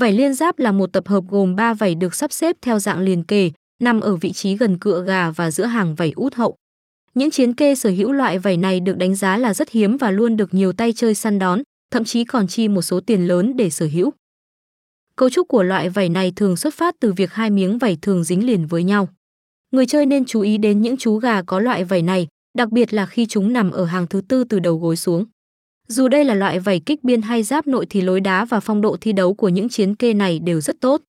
Vảy liên giáp là một tập hợp gồm 3 vảy được sắp xếp theo dạng liền kề, nằm ở vị trí gần cựa gà và giữa hàng vảy út hậu. Những chiến kê sở hữu loại vảy này được đánh giá là rất hiếm và luôn được nhiều tay chơi săn đón, thậm chí còn chi một số tiền lớn để sở hữu. Cấu trúc của loại vảy này thường xuất phát từ việc hai miếng vảy thường dính liền với nhau. Người chơi nên chú ý đến những chú gà có loại vảy này, đặc biệt là khi chúng nằm ở hàng thứ tư từ đầu gối xuống. Dù đây là loại vảy kích biên hay giáp nội thì lối đá và phong độ thi đấu của những chiến kê này đều rất tốt.